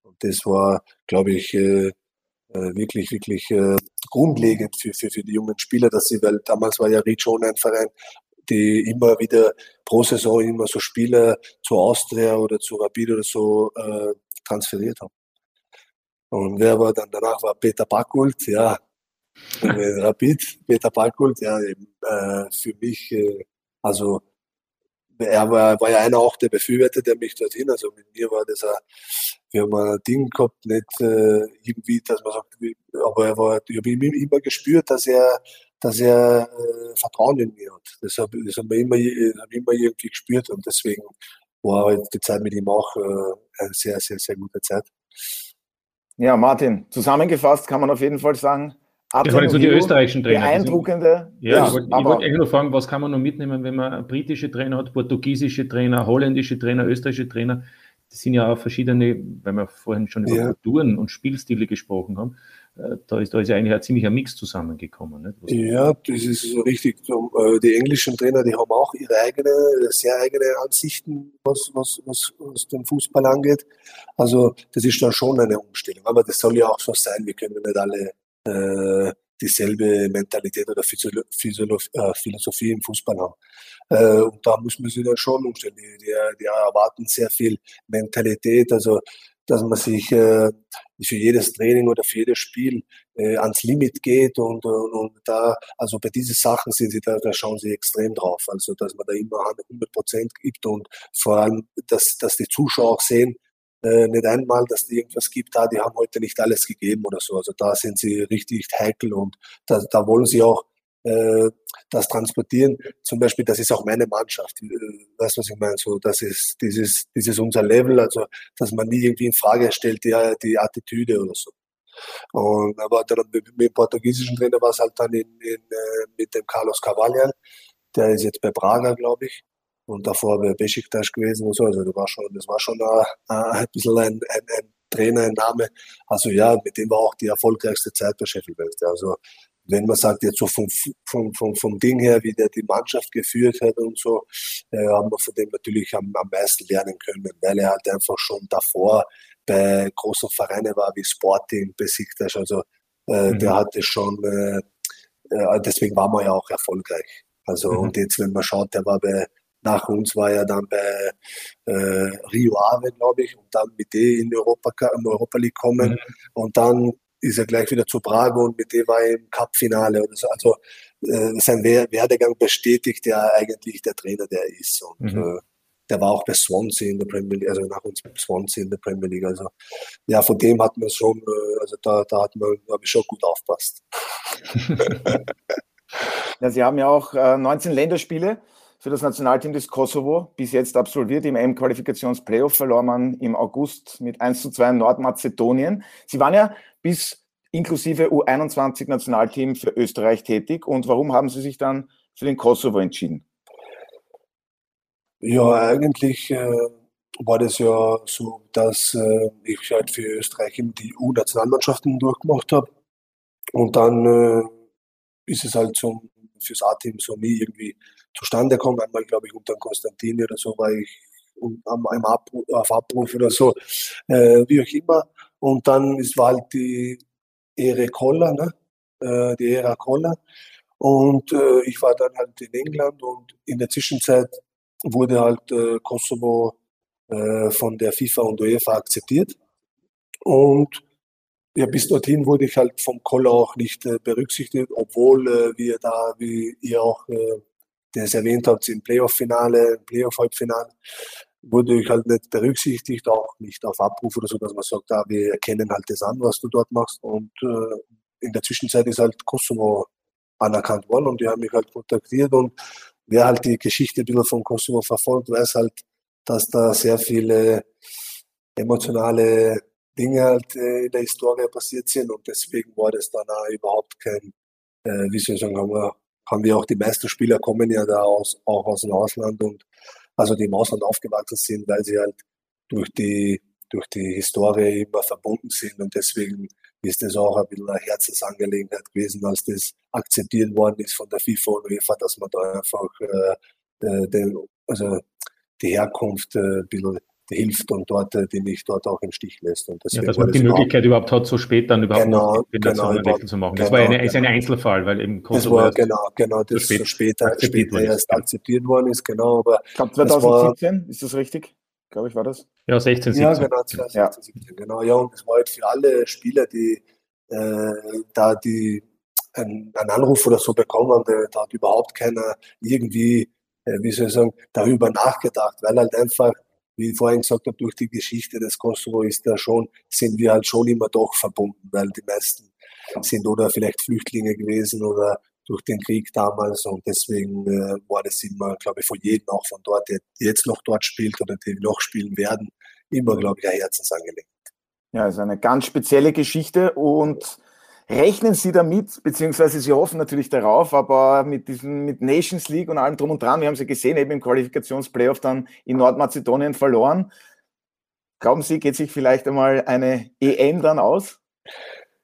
Und das war, glaube ich, äh, äh, wirklich, wirklich äh, grundlegend für, für, für die jungen Spieler, dass sie, weil damals war ja schon ein Verein, die immer wieder pro Saison immer so Spieler zu Austria oder zu Rapid oder so äh, transferiert haben. Und wer war dann danach war Peter Backult, ja, Rapid, Peter Backult, ja, äh, für mich äh, also er war, war ja einer auch der Befürworter, der mich dorthin, also mit mir war das wir haben ein Ding gehabt, nicht äh, irgendwie, dass man sagt, aber er war, ich habe immer gespürt, dass er, dass er äh, Vertrauen in mir hat. Das habe das hab ich immer, hab immer irgendwie gespürt und deswegen war halt die Zeit mit ihm auch äh, eine sehr, sehr, sehr gute Zeit. Ja, Martin, zusammengefasst kann man auf jeden Fall sagen, das waren so die österreichischen Trainer. Beeindruckende. Ja, ja, ich wollte wollt eigentlich nur fragen, was kann man noch mitnehmen, wenn man britische Trainer hat, portugiesische Trainer, holländische Trainer, österreichische Trainer. Das sind ja auch verschiedene, weil wir vorhin schon über ja. Kulturen und Spielstile gesprochen haben. äh, da, ist, da ist ja eigentlich ein ziemlicher Mix zusammengekommen. Nicht? Ja, das ist so richtig. Äh, die englischen Trainer, die haben auch ihre eigene, sehr eigene Ansichten, was, was, was, was den Fußball angeht. Also das ist dann schon eine Umstellung. Aber das soll ja auch so sein. Wir können nicht alle äh, dieselbe Mentalität oder äh, Philosophie im Fußball haben. Äh, und da muss man sich dann schon umstellen. Die, die, die erwarten sehr viel Mentalität, also dass man sich für jedes Training oder für jedes Spiel ans Limit geht und, und, und, da, also bei diesen Sachen sind sie da, da schauen sie extrem drauf. Also dass man da immer 100 Prozent gibt und vor allem, dass, dass die Zuschauer auch sehen, äh, nicht einmal, dass die irgendwas gibt, da, die haben heute nicht alles gegeben oder so. Also da sind sie richtig heikel und da, da wollen sie auch äh, das transportieren. Zum Beispiel, das ist auch meine Mannschaft. Äh, weißt du, was ich meine? So, das ist dieses, dieses unser Level, also dass man nie irgendwie in Frage stellt, die, die Attitüde oder so. Und aber dann mit, mit dem portugiesischen Trainer war es halt dann in, in, äh, mit dem Carlos Cavallian, der ist jetzt bei Braga, glaube ich und davor bei Besiktas gewesen und so. Also das war schon, das war schon ein, ein bisschen ein, ein, ein Trainer, ein Name. Also ja, mit dem war auch die erfolgreichste Zeit bei Sheffield Wednesday. Also wenn man sagt, jetzt so vom, vom, vom, vom Ding her, wie der die Mannschaft geführt hat und so, äh, haben wir von dem natürlich am, am meisten lernen können, weil er halt einfach schon davor bei großen Vereinen war wie Sporting, Besiktas, also äh, mhm. der hatte schon, äh, äh, deswegen war man ja auch erfolgreich. Also mhm. und jetzt, wenn man schaut, der war bei nach uns war er dann bei äh, Rio Ave, glaube ich, und dann mit dem in Europa, in Europa League kommen. Mhm. Und dann ist er gleich wieder zu Prag und mit dem war er im Cup-Finale so. Also äh, sein Werdegang bestätigt ja eigentlich der Trainer, der er ist. Und mhm. äh, der war auch bei Swansea in der Premier League, also nach uns Swansea in der Premier League. Also ja, von dem hat man schon, äh, also da, da hat man, glaube ich, schon gut aufpasst. ja, Sie haben ja auch äh, 19 Länderspiele für das Nationalteam des Kosovo bis jetzt absolviert. Im M-Qualifikationsplayoff verlor man im August mit 1 zu 2 in Nordmazedonien. Sie waren ja bis inklusive U21-Nationalteam für Österreich tätig. Und warum haben Sie sich dann für den Kosovo entschieden? Ja, eigentlich äh, war das ja so, dass äh, ich halt für Österreich eben die U-Nationalmannschaften durchgemacht habe. Und dann äh, ist es halt zum, fürs A-Team so nie irgendwie zustande kommt. Einmal, glaube ich, unter Konstantini oder so war ich am, am Abruf, auf Abruf oder so, äh, wie auch immer. Und dann ist, war halt die Ehre Koller, ne? äh, die Ära Koller. Und äh, ich war dann halt in England und in der Zwischenzeit wurde halt äh, Kosovo äh, von der FIFA und UEFA akzeptiert. Und ja, bis dorthin wurde ich halt vom Koller auch nicht äh, berücksichtigt, obwohl äh, wir da, wie ihr auch äh, das erwähnt habt, im Playoff-Finale, im Playoff-Halbfinale, wurde ich halt nicht berücksichtigt, auch nicht auf Abruf oder so, dass man sagt, ah, wir erkennen halt das an, was du dort machst. Und äh, in der Zwischenzeit ist halt Kosovo anerkannt worden und die haben mich halt kontaktiert und wer halt die Geschichte ein bisschen von Kosovo verfolgt, weiß halt, dass da sehr viele emotionale Dinge halt äh, in der Historie passiert sind und deswegen war das dann auch überhaupt kein, äh, wie soll ich sagen, haben wir haben wir auch die meisten Spieler kommen ja da aus, auch aus dem Ausland und also die im Ausland aufgewachsen sind, weil sie halt durch die, durch die Historie immer verbunden sind und deswegen ist das auch ein bisschen eine Herzensangelegenheit gewesen, als das akzeptiert worden ist von der FIFA und UEFA, dass man da einfach äh, äh den, also die Herkunft äh, ein bisschen hilft und dort, äh, die mich dort auch im Stich lässt. Und ja, dass man die Möglichkeit überhaupt hat, so spät dann überhaupt genau, noch den genau, Wechsel zu machen. Das genau, war eine, ist ein Einzelfall, weil eben Kosovo das war, genau, genau, das so spät später, später erst akzeptiert worden ist, genau. Aber ich glaube 2017, ist das richtig? Glaube ich, war das? Ja, 16, 17. Ja, genau, 2016, ja. 17, genau. Ja, und es war halt für alle Spieler, die äh, da die einen, einen Anruf oder so bekommen haben, da hat überhaupt keiner irgendwie, äh, wie soll ich sagen, darüber nachgedacht, weil halt einfach wie ich vorhin gesagt habe, durch die Geschichte des Kosovo ist da schon, sind wir halt schon immer doch verbunden, weil die meisten sind oder vielleicht Flüchtlinge gewesen oder durch den Krieg damals und deswegen äh, war das immer, glaube ich, von jedem, auch von dort, der jetzt noch dort spielt oder die noch spielen werden, immer, glaube ich, ein Herzensangelegenheit. Ja, ist eine ganz spezielle Geschichte und Rechnen Sie damit, beziehungsweise Sie hoffen natürlich darauf, aber mit diesem, mit Nations League und allem drum und dran, wir haben sie gesehen, eben im Qualifikationsplayoff dann in Nordmazedonien verloren. Glauben Sie, geht sich vielleicht einmal eine EM dann aus?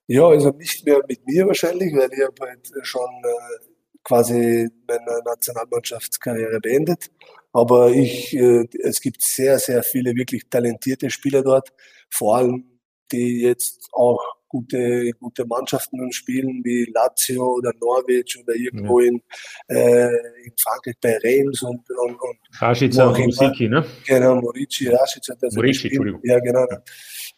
Ja, also nicht mehr mit mir wahrscheinlich, weil ich habe halt schon äh, quasi meine Nationalmannschaftskarriere beendet. Aber ich, äh, es gibt sehr, sehr viele wirklich talentierte Spieler dort, vor allem die jetzt auch gute, gute Mannschaften spielen, wie Lazio oder Norwich oder irgendwo ja. in, äh, in Frankreich bei Reims und, und, und Rashica und Musiki, ne? Genau, Morici, Rashica also Morici, Entschuldigung. Ja, genau.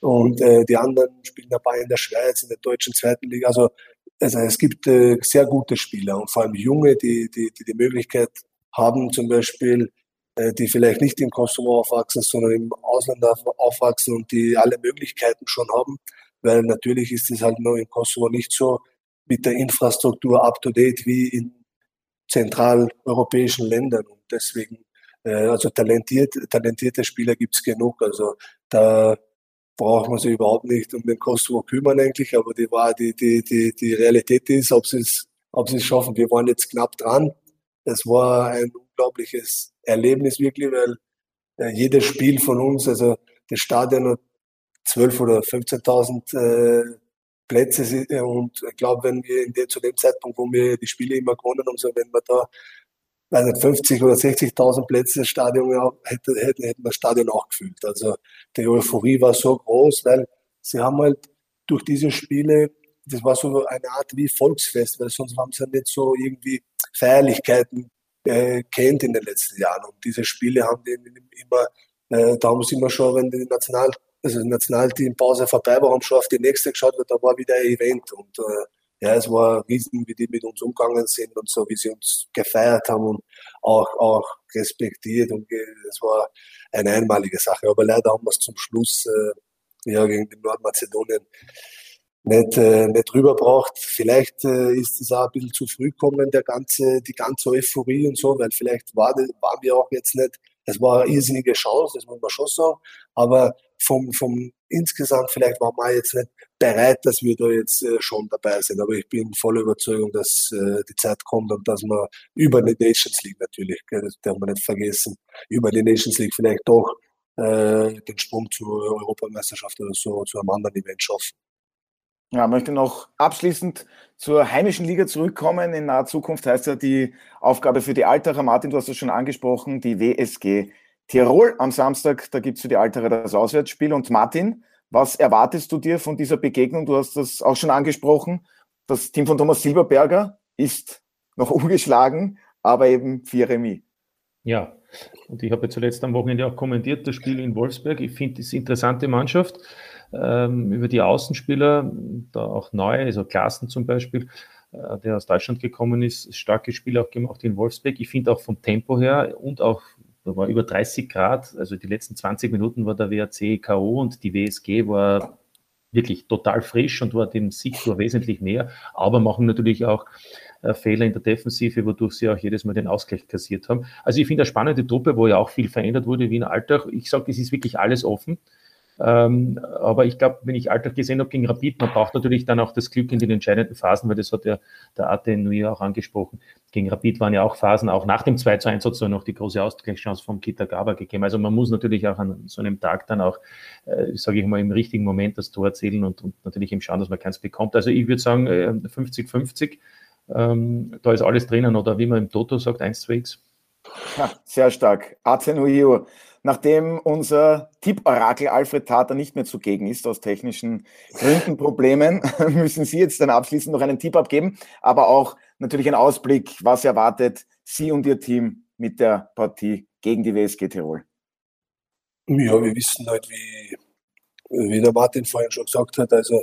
Und äh, die anderen spielen dabei in der Schweiz, in der deutschen zweiten Liga. Also, also es gibt äh, sehr gute Spieler und vor allem junge, die die, die, die Möglichkeit haben, zum Beispiel äh, die vielleicht nicht im Kosovo aufwachsen, sondern im Ausland aufwachsen und die alle Möglichkeiten schon haben, weil natürlich ist es halt nur im Kosovo nicht so mit der Infrastruktur up-to-date wie in zentraleuropäischen Ländern. Und deswegen, äh, also talentiert, talentierte Spieler gibt's genug. Also da braucht man sich überhaupt nicht um den Kosovo kümmern eigentlich, aber die, war, die, die, die, die Realität ist, ob sie es ob sie es schaffen. Wir waren jetzt knapp dran. Es war ein unglaubliches Erlebnis wirklich, weil äh, jedes Spiel von uns, also das Stadion hat 12 oder 15.000 äh, Plätze äh, und ich glaube, wenn wir in der, zu dem Zeitpunkt, wo wir die Spiele immer gewonnen haben, so wenn wir da weiß nicht, 50 oder 60.000 Plätze das Stadion ja, hätte, hätten, hätten wir das Stadion auch gefühlt. Also die Euphorie war so groß, weil sie haben halt durch diese Spiele, das war so eine Art wie Volksfest, weil sonst haben sie ja nicht so irgendwie Feierlichkeiten äh, kennt in den letzten Jahren. Und diese Spiele haben die immer, äh, da haben sie immer schon, wenn die National, also Nationalteam-Pause vorbei war, haben schon auf die nächste geschaut, weil da war wieder ein Event. Und äh, ja, es war riesen, wie die mit uns umgegangen sind und so, wie sie uns gefeiert haben und auch, auch respektiert. Und es war eine einmalige Sache. Aber leider haben wir es zum Schluss äh, ja, gegen den Nordmazedonien nicht, äh, nicht rüberbracht. Vielleicht äh, ist es auch ein bisschen zu früh gekommen, der ganze, die ganze Euphorie und so, weil vielleicht war, waren wir auch jetzt nicht, es war eine irrsinnige Chance, das muss man schon sagen, aber vom, vom insgesamt vielleicht waren wir jetzt nicht bereit, dass wir da jetzt äh, schon dabei sind. Aber ich bin voller Überzeugung, dass äh, die Zeit kommt und dass man über die Nations League natürlich, das darf man nicht vergessen, über die Nations League vielleicht doch äh, den Sprung zur Europameisterschaft oder so zu einem anderen Event schaffen. Ja, möchte noch abschließend zur heimischen Liga zurückkommen. In naher Zukunft heißt ja die Aufgabe für die Altacher, Martin, du hast es schon angesprochen, die WSG Tirol am Samstag. Da gibt es für die Altacher das Auswärtsspiel. Und Martin, was erwartest du dir von dieser Begegnung? Du hast das auch schon angesprochen. Das Team von Thomas Silberberger ist noch ungeschlagen, aber eben vier Remis. Ja, und ich habe zuletzt am Wochenende auch kommentiert das Spiel in Wolfsberg. Ich finde es eine interessante Mannschaft ähm, über die Außenspieler, da auch neu, also Klassen zum Beispiel, äh, der aus Deutschland gekommen ist, starke Spiele auch gemacht in Wolfsburg. Ich finde auch vom Tempo her und auch, da war über 30 Grad, also die letzten 20 Minuten war der WAC K.O. und die WSG war wirklich total frisch und war dem Sieg wesentlich näher, aber machen natürlich auch äh, Fehler in der Defensive, wodurch sie auch jedes Mal den Ausgleich kassiert haben. Also ich finde eine spannende Truppe, wo ja auch viel verändert wurde wie in Alltag. Ich sage, es ist wirklich alles offen. Ähm, aber ich glaube, wenn ich Alltag gesehen habe gegen Rapid, man braucht natürlich dann auch das Glück in den entscheidenden Phasen, weil das hat ja der Arte Nui auch angesprochen. Gegen Rapid waren ja auch Phasen, auch nach dem 2 zu 1 hat es noch die große Ausgleichschance vom Kitagawa gegeben. Also man muss natürlich auch an so einem Tag dann auch, äh, sage ich mal, im richtigen Moment das Tor erzielen und, und natürlich eben schauen, dass man keins bekommt. Also ich würde sagen, 50-50, äh, ähm, da ist alles drinnen oder wie man im Toto sagt, 1-2x. Ja, sehr stark. Atenuio nachdem unser Tipp-Orakel Alfred Tater nicht mehr zugegen ist, aus technischen Gründen, Problemen, müssen Sie jetzt dann abschließend noch einen Tipp abgeben, aber auch natürlich einen Ausblick, was erwartet Sie und Ihr Team mit der Partie gegen die WSG Tirol? Ja, wir wissen halt, wie, wie der Martin vorhin schon gesagt hat, also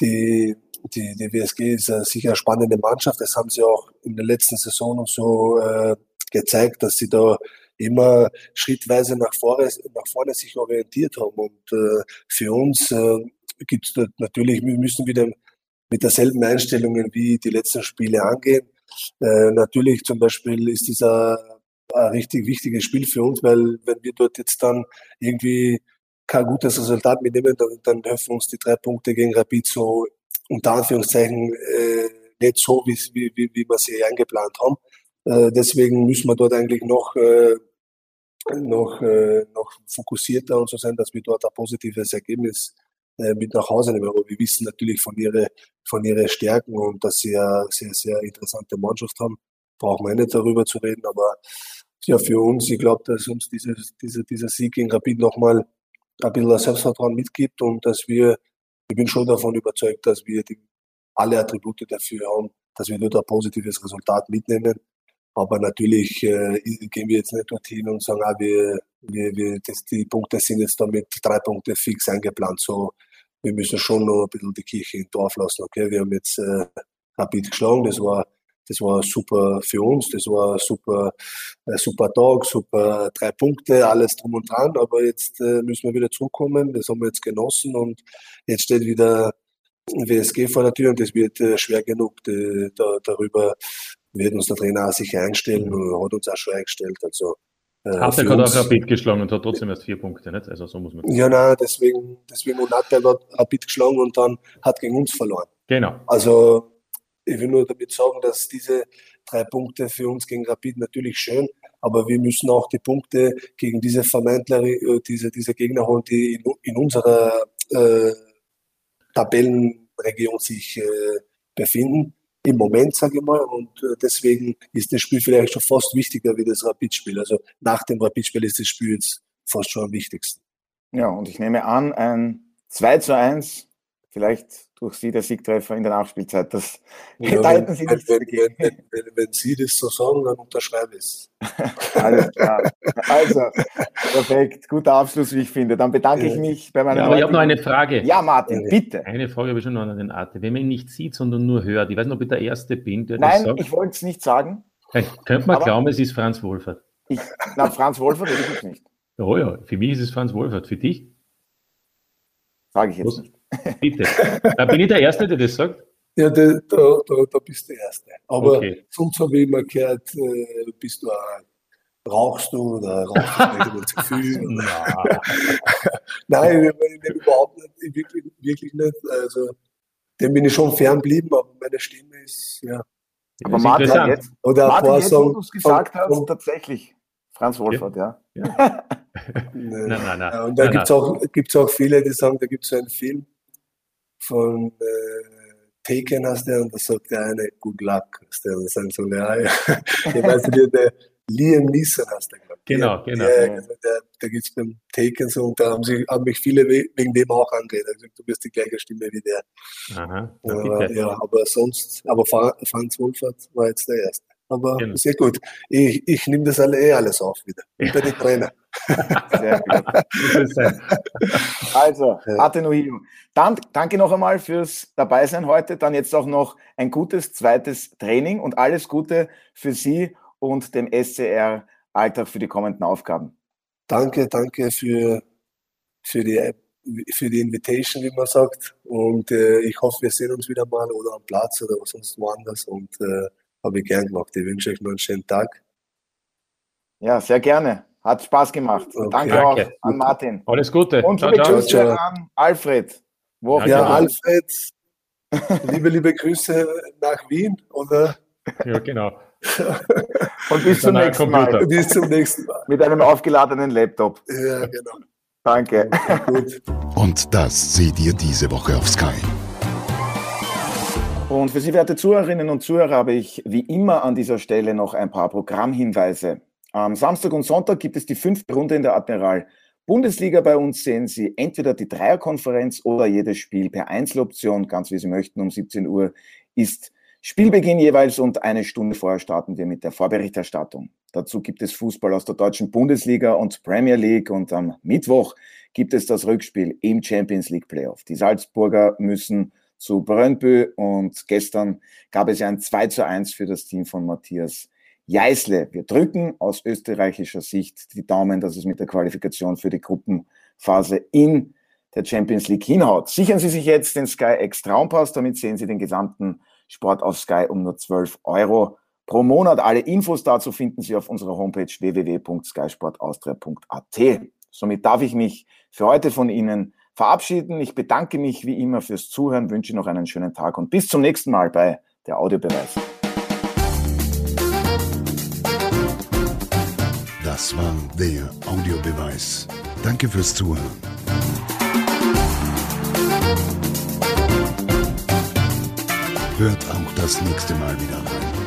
die, die, die WSG ist sicher eine spannende Mannschaft. Das haben sie auch in der letzten Saison so äh, gezeigt, dass sie da immer schrittweise nach vorne, nach vorne sich orientiert haben. Und äh, für uns äh, gibt es natürlich, wir müssen wieder mit derselben Einstellungen wie die letzten Spiele angehen. Äh, natürlich zum Beispiel ist dieser ein richtig wichtiges Spiel für uns, weil wenn wir dort jetzt dann irgendwie kein gutes Resultat mitnehmen, dann, dann helfen uns die drei Punkte gegen Rapid so unter Anführungszeichen äh, nicht so, wie, wie, wie wir sie eingeplant haben. Äh, deswegen müssen wir dort eigentlich noch, äh, noch, äh, noch fokussierter und so sein, dass wir dort ein positives Ergebnis mit nach Hause nehmen. Aber wir wissen natürlich von ihren von ihre Stärken und dass sie eine sehr, sehr interessante Mannschaft haben. Brauchen wir nicht darüber zu reden, aber ja, für uns, ich glaube, dass uns dieses, dieser, dieser Sieg gegen Rapid nochmal ein bisschen Selbstvertrauen mitgibt und dass wir, ich bin schon davon überzeugt, dass wir die, alle Attribute dafür haben, dass wir dort ein positives Resultat mitnehmen. Aber natürlich äh, gehen wir jetzt nicht dorthin und sagen, ah, wir, wir, wir, das, die Punkte sind jetzt damit drei Punkte fix eingeplant. So, wir müssen schon noch ein bisschen die Kirche im Dorf lassen. Okay, wir haben jetzt äh, Rapid geschlagen, das war das war super für uns, das war super, äh, super Tag, super drei Punkte, alles drum und dran. Aber jetzt äh, müssen wir wieder zurückkommen. Das haben wir jetzt genossen und jetzt steht wieder WSG vor der Tür und das wird äh, schwer genug. Die, da, darüber wird uns der Trainer auch sicher einstellen und hat uns auch schon eingestellt. Also, äh, hat auch Rapid geschlagen und hat trotzdem erst vier Punkte, nicht? Also so muss man Ja, nein, deswegen, deswegen hat er Rapid geschlagen und dann hat gegen uns verloren. Genau. Also ich will nur damit sagen, dass diese drei Punkte für uns gegen Rapid natürlich schön, aber wir müssen auch die Punkte gegen diese Vermeintler, äh, diese, diese Gegner holen, die in, in unserer äh, Tabellenregion sich äh, befinden. Im Moment, sage ich mal, und äh, deswegen ist das Spiel vielleicht schon fast wichtiger wie das Rapid-Spiel. Also nach dem Rapid-Spiel ist das Spiel jetzt fast schon am wichtigsten. Ja, und ich nehme an, ein 2 zu 1 vielleicht durch Sie der Siegtreffer in der Nachspielzeit. Das, ja, da hätten Sie nichts wenn, wenn, wenn, wenn, wenn Sie das so sagen, dann unterschreibe ich es. Alles klar. Also, perfekt. Guter Abschluss, wie ich finde. Dann bedanke ich mich bei meiner. Ja, aber ich habe noch eine Frage. Ja, Martin, bitte. Eine Frage habe ich schon noch an den Arte. Wenn man ihn nicht sieht, sondern nur hört, ich weiß nicht, ob ich der Erste bin, der Nein, das sagt. ich wollte es nicht sagen. Könnte man glauben, es ist Franz Wohlfahrt. Ich, na, Franz Wohlfahrt will ich nicht. Oh ja, für mich ist es Franz Wohlfahrt. Für dich? Sage ich jetzt Was? nicht. Bitte. Da bin ich der Erste, der das sagt? Ja, da, da, da bist du der Erste. Aber okay. sonst habe ich immer gehört, äh, bist du ein, rauchst du oder rauchst du zu viel? Nein, ich, ich, überhaupt nicht, wirklich, wirklich nicht. Also, dem bin ich schon fernblieben, aber meine Stimme ist, ja. Aber Martin, jetzt, oder Martin, jetzt, wo du es gesagt hast, und, tatsächlich. Franz Wolfert, ja. ja. ja. nein, nein, nein. Und da gibt es auch, gibt's auch viele, die sagen, da gibt es so einen Film, von äh, Taken hast du und da sagt der eine Good Luck. Hast du, und sagen so, ja, ja. ich weiß nicht, der Liam Neeson hast du, glaube Genau, genau. Der, ja. der, da gibt es beim Taken so und da haben, sich, haben mich viele wegen dem auch angeredet. Also, du bist die gleiche Stimme wie der. Aha, aber, ja, aber sonst, aber Franz Wolfert war jetzt der Erste. Aber genau. sehr gut. Ich, ich nehme das alle, eh alles auf wieder. Ich bin der Trainer. Sehr gut. also, Atenuhio. Dann danke noch einmal fürs Dabeisein heute. Dann jetzt auch noch ein gutes zweites Training und alles Gute für Sie und dem SCR Alltag für die kommenden Aufgaben. Danke, danke für, für, die, für die Invitation, wie man sagt. Und äh, ich hoffe, wir sehen uns wieder mal oder am Platz oder sonst woanders. Und äh, habe ich gern gemacht. Ich wünsche euch noch einen schönen Tag. Ja, sehr gerne. Hat Spaß gemacht. Okay. Danke, Danke, auch an Martin. Alles Gute. Und ciao, ciao. Grüße an Alfred. Wo ja, ja Alfred, liebe, liebe Grüße nach Wien, oder? Ja, genau. Und bis zum nächsten Mal. Bis zum nächsten Mal. Mit einem aufgeladenen Laptop. Ja, genau. Danke. Gut. Und das seht ihr diese Woche auf Sky. Und für Sie, werte Zuhörerinnen und Zuhörer, habe ich wie immer an dieser Stelle noch ein paar Programmhinweise. Am Samstag und Sonntag gibt es die fünfte Runde in der Admiral Bundesliga. Bei uns sehen Sie entweder die Dreierkonferenz oder jedes Spiel per Einzeloption, ganz wie Sie möchten. Um 17 Uhr ist Spielbeginn jeweils und eine Stunde vorher starten wir mit der Vorberichterstattung. Dazu gibt es Fußball aus der deutschen Bundesliga und Premier League und am Mittwoch gibt es das Rückspiel im Champions League Playoff. Die Salzburger müssen zu Brøndby und gestern gab es ja ein 2 zu 1 für das Team von Matthias Jeißle. Wir drücken aus österreichischer Sicht die Daumen, dass es mit der Qualifikation für die Gruppenphase in der Champions League hinhaut. Sichern Sie sich jetzt den Sky X Traumpass, damit sehen Sie den gesamten Sport auf Sky um nur 12 Euro pro Monat. Alle Infos dazu finden Sie auf unserer Homepage www.skysportaustria.at. Somit darf ich mich für heute von Ihnen verabschieden. Ich bedanke mich wie immer fürs Zuhören, wünsche noch einen schönen Tag und bis zum nächsten Mal bei der Audiobeweis. Das war der Audiobeweis. Danke fürs Zuhören. Hört auch das nächste Mal wieder rein.